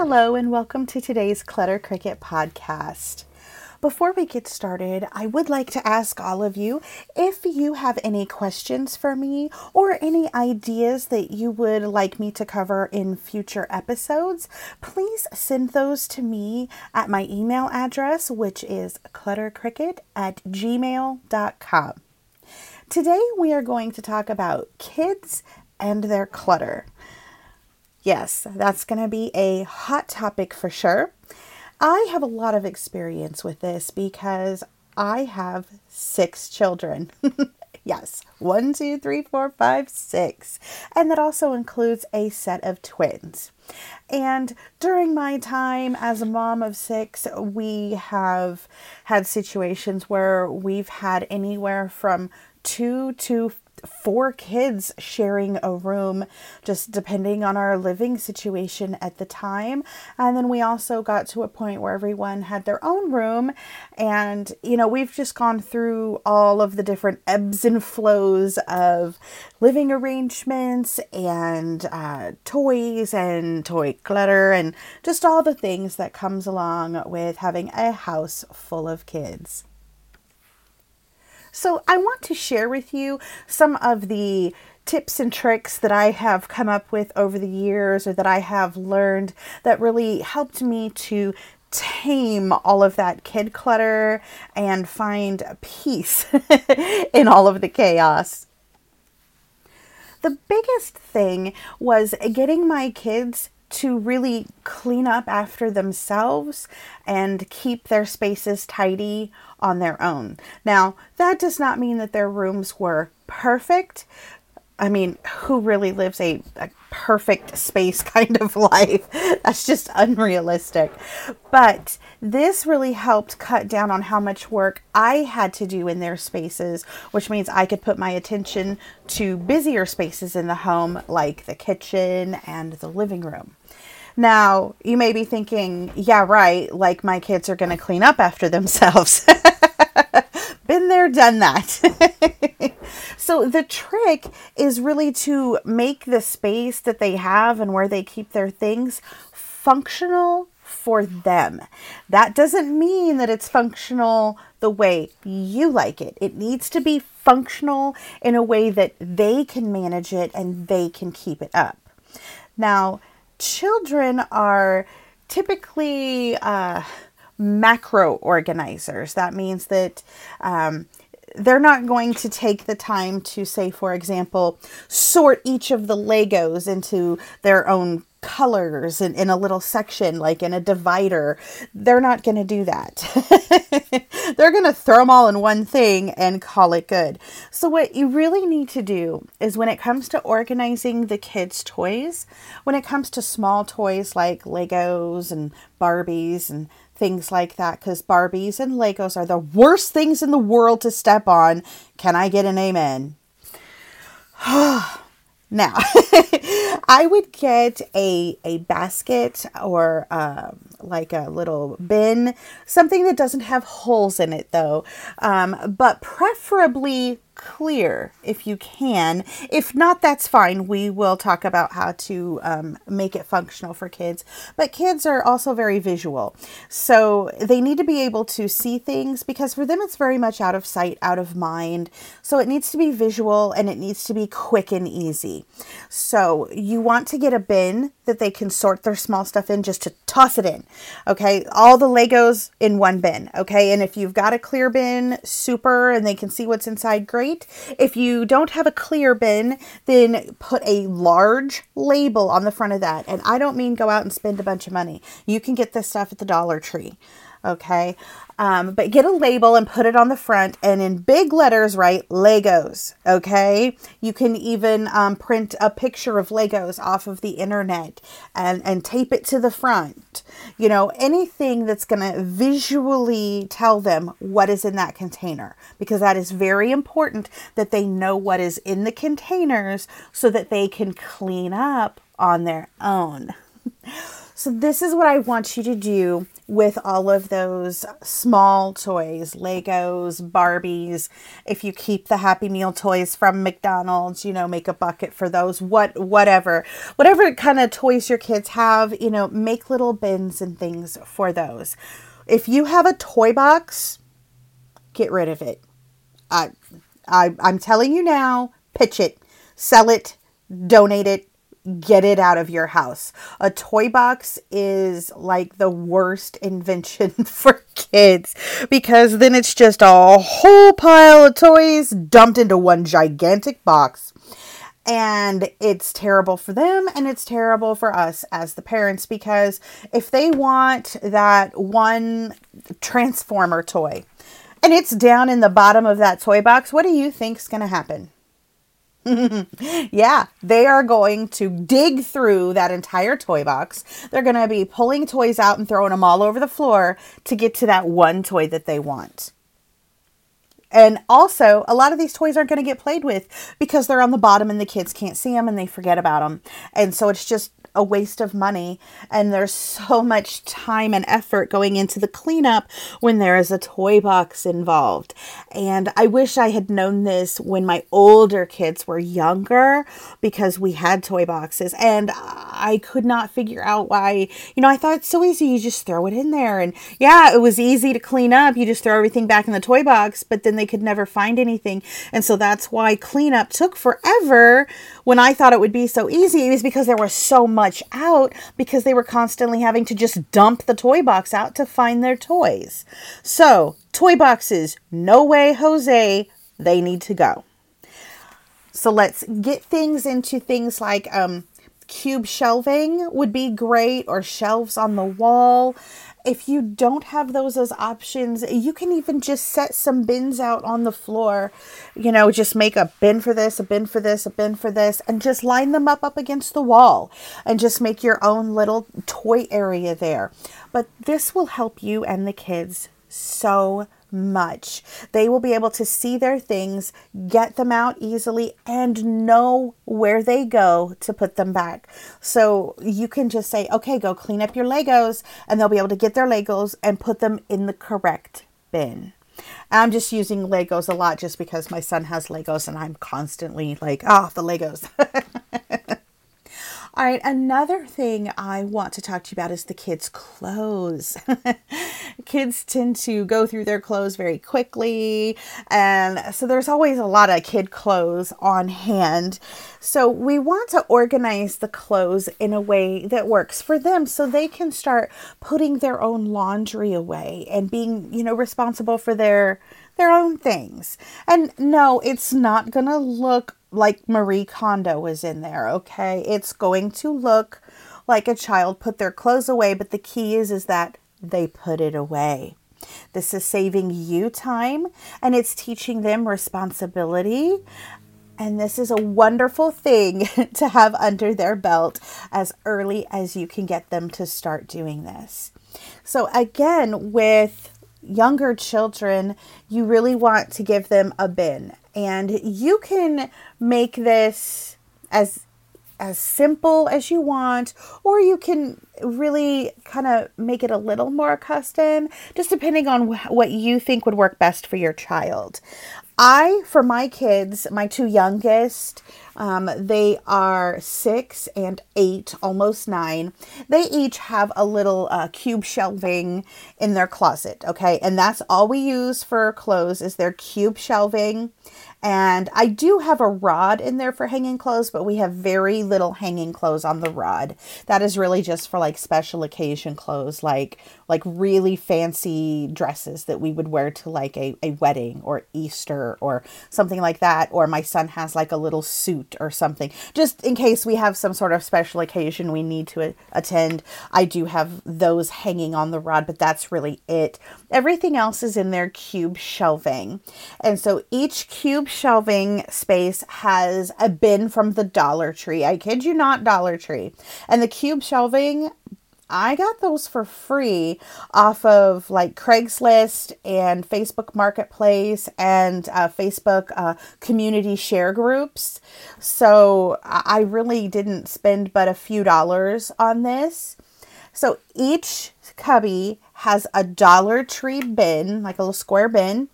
Hello, and welcome to today's Clutter Cricket podcast. Before we get started, I would like to ask all of you if you have any questions for me or any ideas that you would like me to cover in future episodes, please send those to me at my email address, which is cluttercricket at gmail.com. Today, we are going to talk about kids and their clutter. Yes, that's going to be a hot topic for sure. I have a lot of experience with this because I have six children. yes, one, two, three, four, five, six. And that also includes a set of twins. And during my time as a mom of six, we have had situations where we've had anywhere from two to four kids sharing a room, just depending on our living situation at the time. And then we also got to a point where everyone had their own room. And, you know, we've just gone through all of the different ebbs and flows of living arrangements and uh, toys and toy clutter and just all the things that comes along with having a house full of kids. So, I want to share with you some of the tips and tricks that I have come up with over the years or that I have learned that really helped me to tame all of that kid clutter and find peace in all of the chaos. The biggest thing was getting my kids to really clean up after themselves and keep their spaces tidy on their own. Now, that does not mean that their rooms were perfect. I mean, who really lives a, a perfect space kind of life? That's just unrealistic. But this really helped cut down on how much work I had to do in their spaces, which means I could put my attention to busier spaces in the home, like the kitchen and the living room. Now, you may be thinking, yeah, right, like my kids are going to clean up after themselves. Been there, done that. so, the trick is really to make the space that they have and where they keep their things functional for them. That doesn't mean that it's functional the way you like it. It needs to be functional in a way that they can manage it and they can keep it up. Now, children are typically uh, macro organizers. That means that um, they're not going to take the time to, say, for example, sort each of the Legos into their own colors in, in a little section, like in a divider. They're not going to do that. They're going to throw them all in one thing and call it good. So, what you really need to do is when it comes to organizing the kids' toys, when it comes to small toys like Legos and Barbies and things like that, because Barbies and Legos are the worst things in the world to step on. Can I get an amen? Now, I would get a, a basket or um, like a little bin, something that doesn't have holes in it though, um, but preferably clear if you can. If not, that's fine. We will talk about how to um, make it functional for kids. But kids are also very visual. So they need to be able to see things because for them it's very much out of sight, out of mind. So it needs to be visual and it needs to be quick and easy. So you want to get a bin that they can sort their small stuff in just to toss it in. Okay. All the Legos in one bin. Okay. And if you've got a clear bin, super, and they can see what's inside, great. If you don't have a clear bin, then put a large label on the front of that. And I don't mean go out and spend a bunch of money. You can get this stuff at the Dollar Tree. Okay. Um, but get a label and put it on the front and in big letters write Legos. Okay. You can even um, print a picture of Legos off of the internet and, and tape it to the front. You know, anything that's going to visually tell them what is in that container because that is very important that they know what is in the containers so that they can clean up on their own. So, this is what I want you to do with all of those small toys, Legos, Barbies. If you keep the Happy Meal toys from McDonald's, you know, make a bucket for those. What whatever. Whatever kind of toys your kids have, you know, make little bins and things for those. If you have a toy box, get rid of it. I I I'm telling you now, pitch it, sell it, donate it, get it out of your house. A toy box is like the worst invention for kids because then it's just a whole pile of toys dumped into one gigantic box. And it's terrible for them and it's terrible for us as the parents because if they want that one Transformer toy and it's down in the bottom of that toy box, what do you think's going to happen? yeah, they are going to dig through that entire toy box. They're going to be pulling toys out and throwing them all over the floor to get to that one toy that they want. And also, a lot of these toys aren't going to get played with because they're on the bottom and the kids can't see them and they forget about them. And so it's just a waste of money and there's so much time and effort going into the cleanup when there is a toy box involved. And I wish I had known this when my older kids were younger because we had toy boxes and I could not figure out why, you know, I thought it's so easy you just throw it in there and yeah, it was easy to clean up. You just throw everything back in the toy box, but then they could never find anything. And so that's why cleanup took forever when I thought it would be so easy. It was because there was so much much out because they were constantly having to just dump the toy box out to find their toys. So, toy boxes, no way, Jose, they need to go. So, let's get things into things like um, cube shelving would be great, or shelves on the wall if you don't have those as options, you can even just set some bins out on the floor. You know, just make a bin for this, a bin for this, a bin for this, and just line them up up against the wall and just make your own little toy area there. But this will help you and the kids so much. They will be able to see their things, get them out easily, and know where they go to put them back. So you can just say, okay, go clean up your Legos, and they'll be able to get their Legos and put them in the correct bin. I'm just using Legos a lot just because my son has Legos and I'm constantly like, oh, the Legos. All right, another thing I want to talk to you about is the kids' clothes. kids tend to go through their clothes very quickly, and so there's always a lot of kid clothes on hand. So we want to organize the clothes in a way that works for them so they can start putting their own laundry away and being, you know, responsible for their their own things. And no, it's not going to look like Marie Kondo was in there, okay? It's going to look like a child put their clothes away, but the key is is that they put it away. This is saving you time and it's teaching them responsibility. And this is a wonderful thing to have under their belt as early as you can get them to start doing this. So, again, with younger children, you really want to give them a bin. And you can make this as as simple as you want, or you can really kind of make it a little more custom, just depending on wh- what you think would work best for your child. I, for my kids, my two youngest, um, they are six and eight, almost nine. They each have a little uh, cube shelving in their closet. Okay, and that's all we use for clothes is their cube shelving. And I do have a rod in there for hanging clothes, but we have very little hanging clothes on the rod. That is really just for like special occasion clothes, like like really fancy dresses that we would wear to like a, a wedding or Easter or something like that. Or my son has like a little suit or something, just in case we have some sort of special occasion we need to attend. I do have those hanging on the rod, but that's really it. Everything else is in their cube shelving. And so each cube shelving space has a bin from the Dollar Tree. I kid you not, Dollar Tree. And the cube shelving I got those for free off of like Craigslist and Facebook Marketplace and uh, Facebook uh, community share groups. So I really didn't spend but a few dollars on this. So each cubby has a Dollar Tree bin, like a little square bin.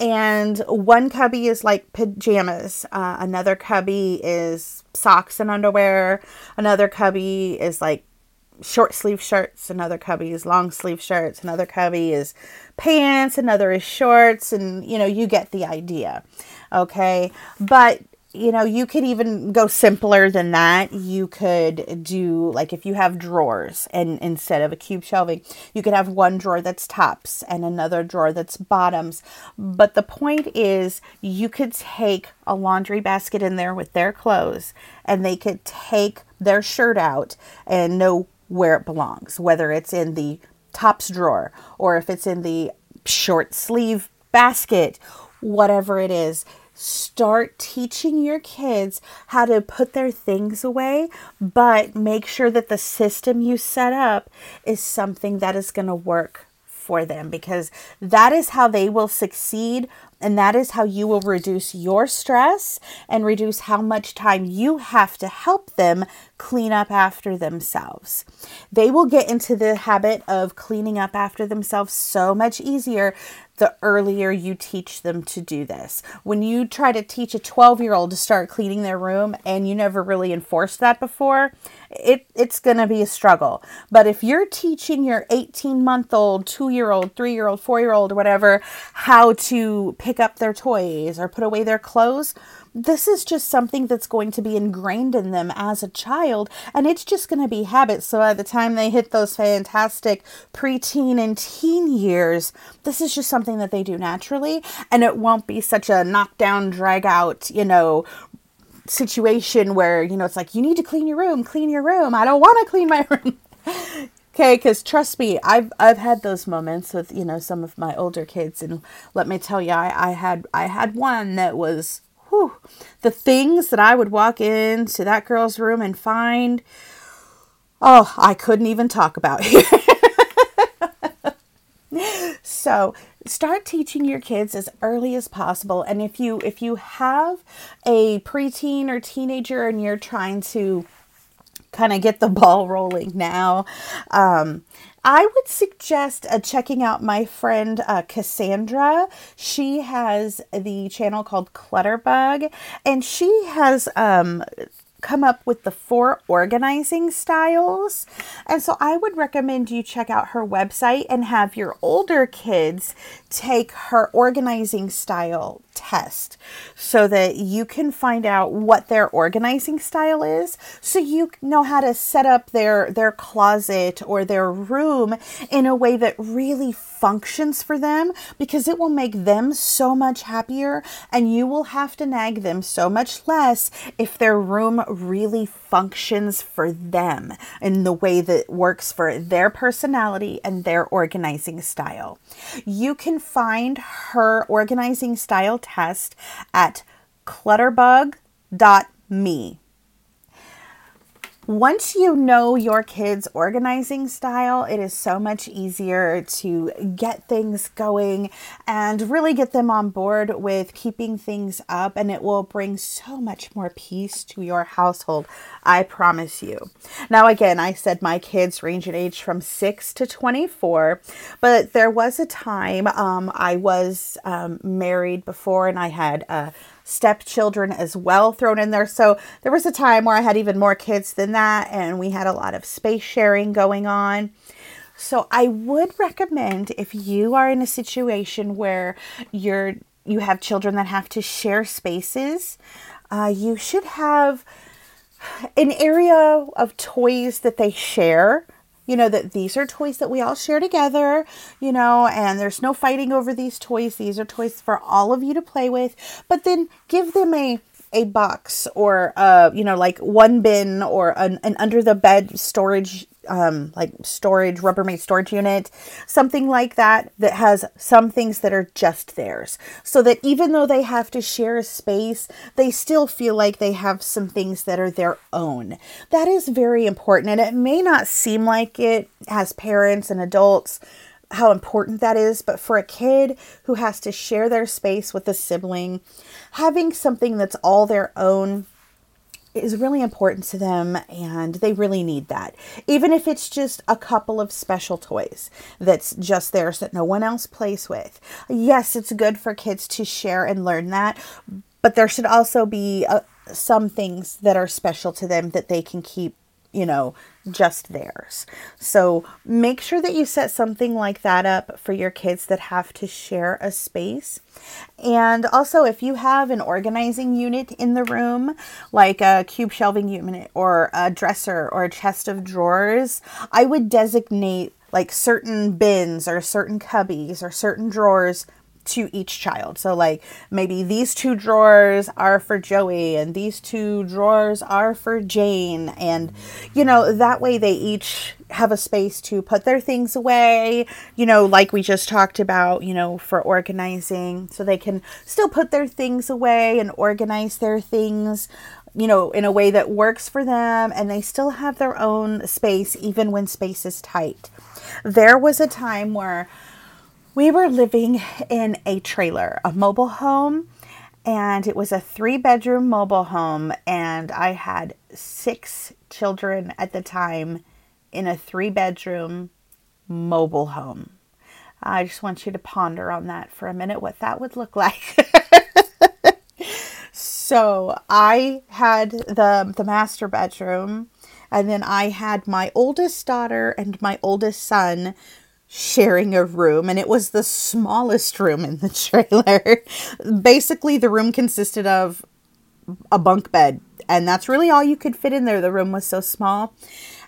And one cubby is like pajamas. Uh, another cubby is socks and underwear. Another cubby is like short sleeve shirts. Another cubby is long sleeve shirts. Another cubby is pants. Another is shorts. And, you know, you get the idea. Okay. But you know, you could even go simpler than that. You could do like if you have drawers and instead of a cube shelving, you could have one drawer that's tops and another drawer that's bottoms. But the point is you could take a laundry basket in there with their clothes and they could take their shirt out and know where it belongs, whether it's in the tops drawer or if it's in the short sleeve basket, whatever it is start teaching your kids how to put their things away, but make sure that the system you set up is something that is going to work for them because that is how they will succeed and that is how you will reduce your stress and reduce how much time you have to help them clean up after themselves. They will get into the habit of cleaning up after themselves so much easier the earlier you teach them to do this. When you try to teach a 12 year old to start cleaning their room and you never really enforced that before, it, it's going to be a struggle. But if you're teaching your 18 month old, two year old, three year old, four year old, whatever, how to pick up their toys or put away their clothes, this is just something that's going to be ingrained in them as a child, and it's just going to be habit. So by the time they hit those fantastic preteen and teen years, this is just something that they do naturally, and it won't be such a knockdown, drag out, you know, situation where, you know, it's like, you need to clean your room, clean your room. I don't want to clean my room. okay because trust me i've i've had those moments with you know some of my older kids and let me tell you i, I had i had one that was whew, the things that I would walk into that girl's room and find, oh, I couldn't even talk about here. so start teaching your kids as early as possible and if you if you have a preteen or teenager and you're trying to kind of get the ball rolling now um, I would suggest uh, checking out my friend uh, Cassandra. She has the channel called Clutterbug, and she has um, come up with the four organizing styles. And so I would recommend you check out her website and have your older kids take her organizing style test so that you can find out what their organizing style is so you know how to set up their their closet or their room in a way that really functions for them because it will make them so much happier and you will have to nag them so much less if their room really functions for them in the way that works for their personality and their organizing style. You can find her organizing style test at clutterbug.me. Once you know your kids' organizing style, it is so much easier to get things going and really get them on board with keeping things up, and it will bring so much more peace to your household. I promise you. Now, again, I said my kids range in age from 6 to 24, but there was a time um, I was um, married before and I had a stepchildren as well thrown in there. So there was a time where I had even more kids than that, and we had a lot of space sharing going on. So I would recommend if you are in a situation where you're you have children that have to share spaces, uh, you should have an area of toys that they share you know, that these are toys that we all share together, you know, and there's no fighting over these toys. These are toys for all of you to play with. But then give them a a box or uh you know like one bin or an, an under the bed storage um, like storage, Rubbermaid storage unit, something like that, that has some things that are just theirs. So that even though they have to share a space, they still feel like they have some things that are their own. That is very important. And it may not seem like it as parents and adults how important that is, but for a kid who has to share their space with a sibling, having something that's all their own is really important to them and they really need that. Even if it's just a couple of special toys that's just theirs that no one else plays with. Yes, it's good for kids to share and learn that, but there should also be uh, some things that are special to them that they can keep you know, just theirs. So make sure that you set something like that up for your kids that have to share a space. And also, if you have an organizing unit in the room, like a cube shelving unit or a dresser or a chest of drawers, I would designate like certain bins or certain cubbies or certain drawers to each child. So, like maybe these two drawers are for Joey and these two drawers are for Jane. And, you know, that way they each have a space to put their things away, you know, like we just talked about, you know, for organizing. So they can still put their things away and organize their things you know, in a way that works for them, and they still have their own space even when space is tight. There was a time where we were living in a trailer, a mobile home, and it was a three bedroom mobile home. And I had six children at the time in a three bedroom mobile home. I just want you to ponder on that for a minute, what that would look like. so I had the the master bedroom, and then I had my oldest daughter and my oldest son sharing a room and it was the smallest room in the trailer. Basically, the room consisted of a bunk bed and that's really all you could fit in there. The room was so small.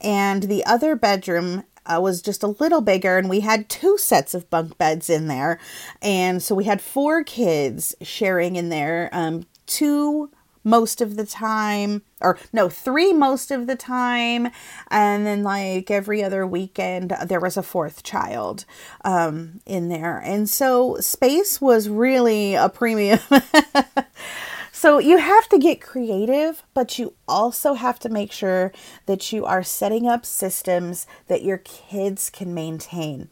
And the other bedroom uh, was just a little bigger, and we had two sets of bunk beds in there. And so we had four kids sharing in there um, two most of the time or no three most of the time. And then like every other weekend there was a fourth child um, in there. And so space was really a premium. So you have to get creative but you also have to make sure that you are setting up systems that your kids can maintain.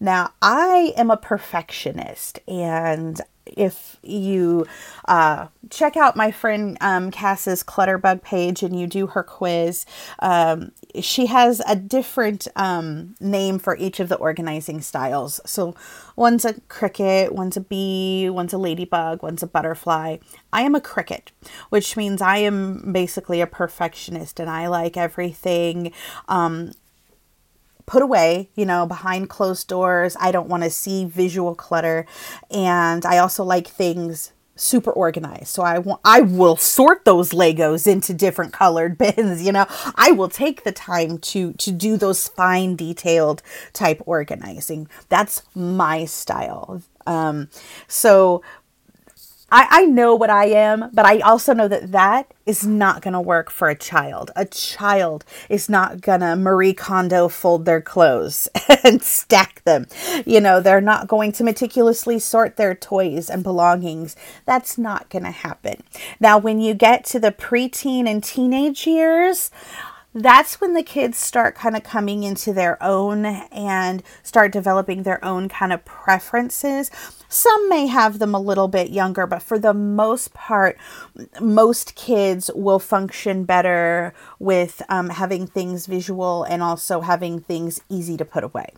Now i am a perfectionist and if you uh, check out my friend um, Cass's Clutterbug page and you do her quiz, um, she has a different um, name for each of the organizing styles. So one's a cricket, one's a bee, one's a ladybug, one's a butterfly. I am a cricket, which means I am basically a perfectionist and I like everything um, put away, you know, behind closed doors. I don't want to see visual clutter. And I also like things super organized. So I I will sort those Legos into different colored bins, you know. I will take the time to to do those fine detailed type organizing. That's my style. Um so I, I know what I am, but I also know that that is not going to work for a child. A child is not going to Marie Kondo fold their clothes and stack them. You know, they're not going to meticulously sort their toys and belongings. That's not going to happen. Now, when you get to the preteen and teenage years, that's when the kids start kind of coming into their own and start developing their own kind of preferences. Some may have them a little bit younger, but for the most part, most kids will function better with um, having things visual and also having things easy to put away.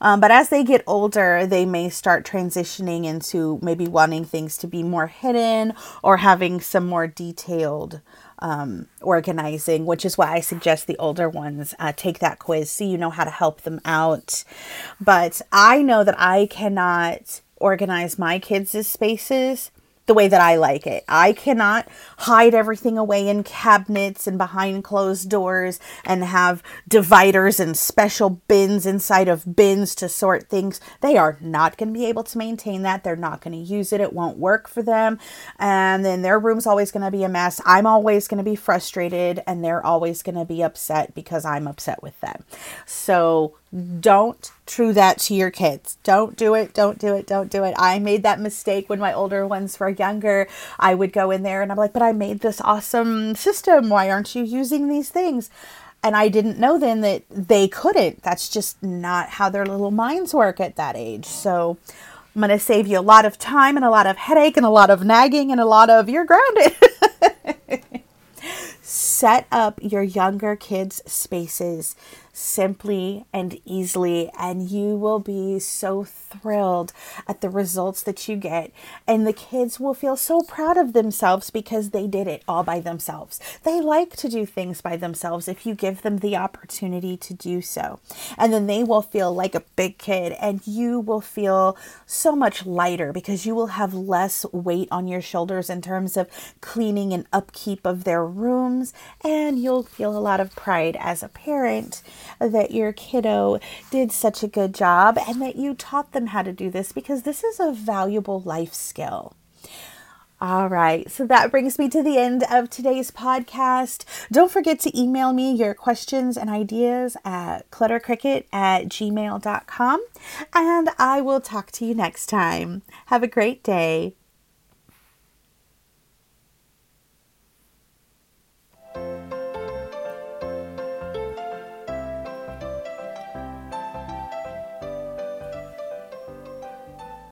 Um, but as they get older, they may start transitioning into maybe wanting things to be more hidden or having some more detailed um, organizing, which is why I suggest the older ones uh, take that quiz so you know how to help them out. But I know that I cannot organize my kids' spaces the way that I like it. I cannot hide everything away in cabinets and behind closed doors and have dividers and special bins inside of bins to sort things. They are not going to be able to maintain that. They're not going to use it. It won't work for them. And then their room's always going to be a mess. I'm always going to be frustrated and they're always going to be upset because I'm upset with them. So don't true that to your kids. Don't do it. Don't do it. Don't do it. I made that mistake when my older ones were younger. I would go in there and I'm like, but I made this awesome system. Why aren't you using these things? And I didn't know then that they couldn't. That's just not how their little minds work at that age. So I'm going to save you a lot of time and a lot of headache and a lot of nagging and a lot of you're grounded. set up your younger kids' spaces simply and easily, and you will be so thrilled at the results that you get. And the kids will feel so proud of themselves because they did it all by themselves. They like to do things by themselves if you give them the opportunity to do so. And then they will feel like a big kid, and you will feel so much lighter because you will have less weight on your shoulders in terms of cleaning and upkeep of their rooms, and you'll feel a lot of pride as a parent that your kiddo did such a good job and that you taught them how to do this because this is a valuable life skill. All right, so that brings me to the end of today's podcast. Don't forget to email me your questions and ideas at cluttercricket at gmail.com, and I will talk to you next time. Have a great day.